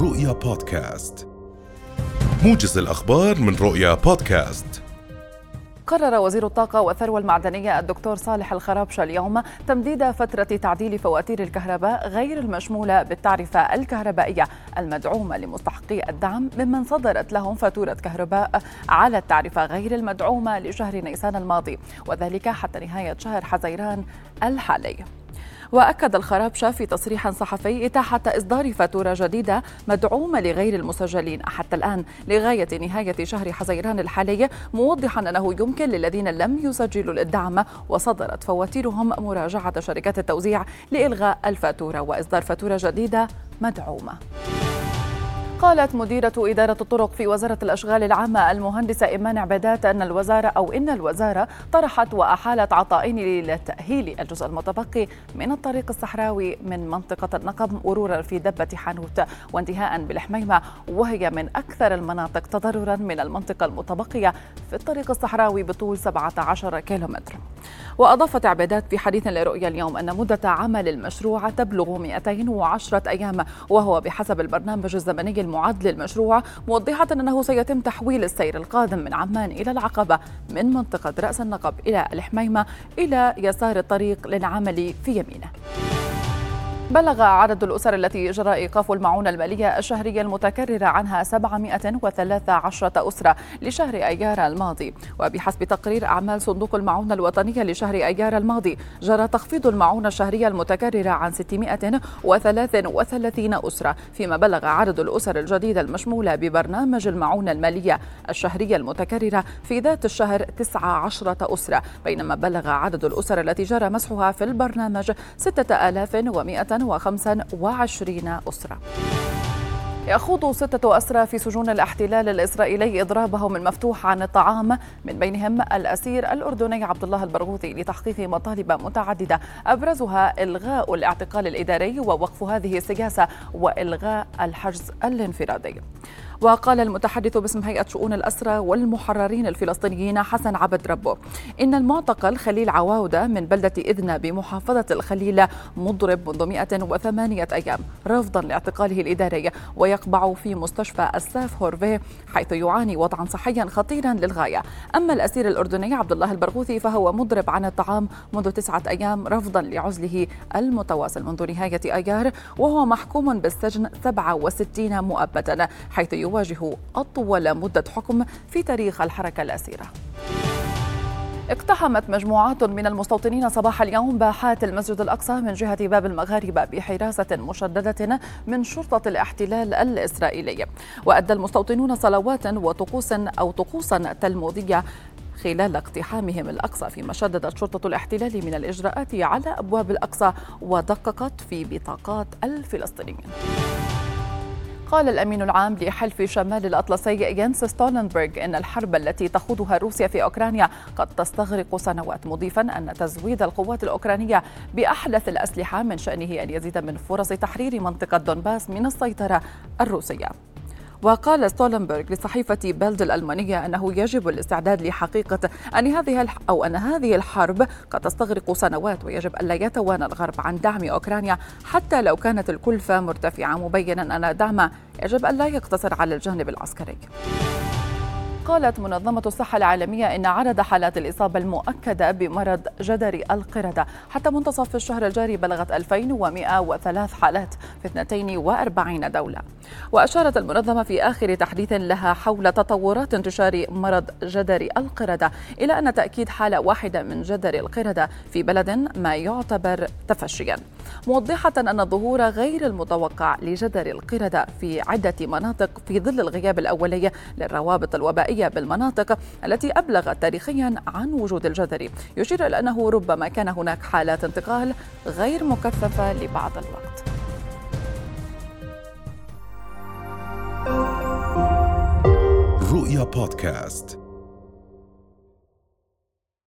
رؤيا بودكاست. موجز الأخبار من رؤيا بودكاست. قرر وزير الطاقة والثروة المعدنية الدكتور صالح الخرابشة اليوم تمديد فترة تعديل فواتير الكهرباء غير المشمولة بالتعرفة الكهربائية المدعومة لمستحقي الدعم ممن صدرت لهم فاتورة كهرباء على التعرفة غير المدعومة لشهر نيسان الماضي وذلك حتى نهاية شهر حزيران الحالي. وأكد الخرابشة في تصريح صحفي إتاحة إصدار فاتورة جديدة مدعومة لغير المسجلين. حتى الآن لغاية نهاية شهر حزيران الحالي موضحا أنه يمكن للذين لم يسجلوا الدعم وصدرت فواتيرهم مراجعة شركات التوزيع لإلغاء الفاتورة. وإصدار فاتورة جديدة مدعومة. قالت مديرة إدارة الطرق في وزارة الأشغال العامة المهندسة إيمان عبادات أن الوزارة أو إن الوزارة طرحت وأحالت عطائين لتأهيل الجزء المتبقي من الطريق الصحراوي من منطقة النقب مرورا في دبة حانوت. وانتهاء بالحميمة وهي من أكثر المناطق تضررا من المنطقة المتبقية في الطريق الصحراوي بطول 17 كيلومتر. وأضافت عبادات في حديث لرؤيا اليوم أن مدة عمل المشروع تبلغ 210 أيام وهو بحسب البرنامج الزمني المعد للمشروع موضحة أنه سيتم تحويل السير القادم من عمان إلى العقبة من منطقة رأس النقب إلى الحميمة إلى يسار الطريق للعمل في يمينه. بلغ عدد الأسر التي جرى إيقاف المعونة المالية الشهرية المتكررة عنها 713 أسرة لشهر أيار الماضي. وبحسب تقرير أعمال صندوق المعونة الوطنية لشهر أيار الماضي جرى تخفيض المعونة الشهرية المتكررة عن 633 أسرة فيما بلغ عدد الأسر الجديدة المشمولة ببرنامج المعونة المالية الشهرية المتكررة في ذات الشهر 19 أسرة بينما بلغ عدد الأسر التي جرى مسحها في البرنامج 6100 وعشرين أسرة. يخوض ستة أسرى في سجون الاحتلال الإسرائيلي إضرابهم المفتوح عن الطعام من بينهم الأسير الأردني عبد الله البرغوثي لتحقيق مطالب متعددة. أبرزها إلغاء الاعتقال الإداري ووقف هذه السياسة وإلغاء الحجز الانفرادي. وقال المتحدث باسم هيئة شؤون الأسرى والمحررين الفلسطينيين حسن عبد ربه إن المعتقل خليل عواودة من بلدة إذنة بمحافظة الخليل مضرب منذ 108 أيام رفضا لاعتقاله الإداري ويقبع في مستشفى الساف هورفي حيث يعاني وضعا صحيا خطيرا للغاية. أما الأسير الأردني عبد الله البرغوثي فهو مضرب عن الطعام منذ تسعة أيام رفضا لعزله المتواصل منذ نهاية أيار وهو محكوم بالسجن 67 مؤبدا حيث يواجه أطول مدة حكم في تاريخ الحركة الأسيرة. اقتحمت مجموعات من المستوطنين صباح اليوم باحات المسجد الأقصى من جهة باب المغاربة بحراسة مشددة من شرطة الاحتلال الإسرائيلي. وأدى المستوطنون صلوات وطقوس أو طقوسا تلمودية خلال اقتحامهم الأقصى فيما شددت شرطة الاحتلال من الإجراءات على أبواب الأقصى ودققت في بطاقات الفلسطينيين. قال الأمين العام لحلف شمال الأطلسي ينس ستولنبرغ إن الحرب التي تخوضها روسيا في أوكرانيا قد تستغرق سنوات مضيفا أن تزويد القوات الأوكرانية بأحدث الأسلحة من شأنه أن يزيد من فرص تحرير منطقة دونباس من السيطرة الروسية. وقال ستولنبرغ لصحيفة بيلد الألمانية أنه يجب الاستعداد لحقيقة أن هذه أو أن هذه الحرب قد تستغرق سنوات ويجب ألا يتوانى الغرب عن دعم أوكرانيا حتى لو كانت الكلفة مرتفعة. مبينا أن الدعم يجب ألا يقتصر على الجانب العسكري. قالت منظمة الصحة العالمية إن عدد حالات الإصابة المؤكدة بمرض جدري القردة. حتى منتصف الشهر الجاري بلغت 2103 حالات في 42 دولة. وأشارت المنظمة في آخر تحديث لها حول تطورات انتشار مرض جدري القردة إلى أن تأكيد حالة واحدة من جدر القردة في بلد ما يعتبر تفشيا. موضحة أن الظهور غير المتوقع لجدر القردة في عدة مناطق في ظل الغياب الأولي للروابط الوبائية بالمناطق التي أبلغت تاريخيا عن وجود الجدر. يشير إلى أنه ربما كان هناك حالات انتقال غير مكثفة لبعض الوقت. رؤيا بودكاست.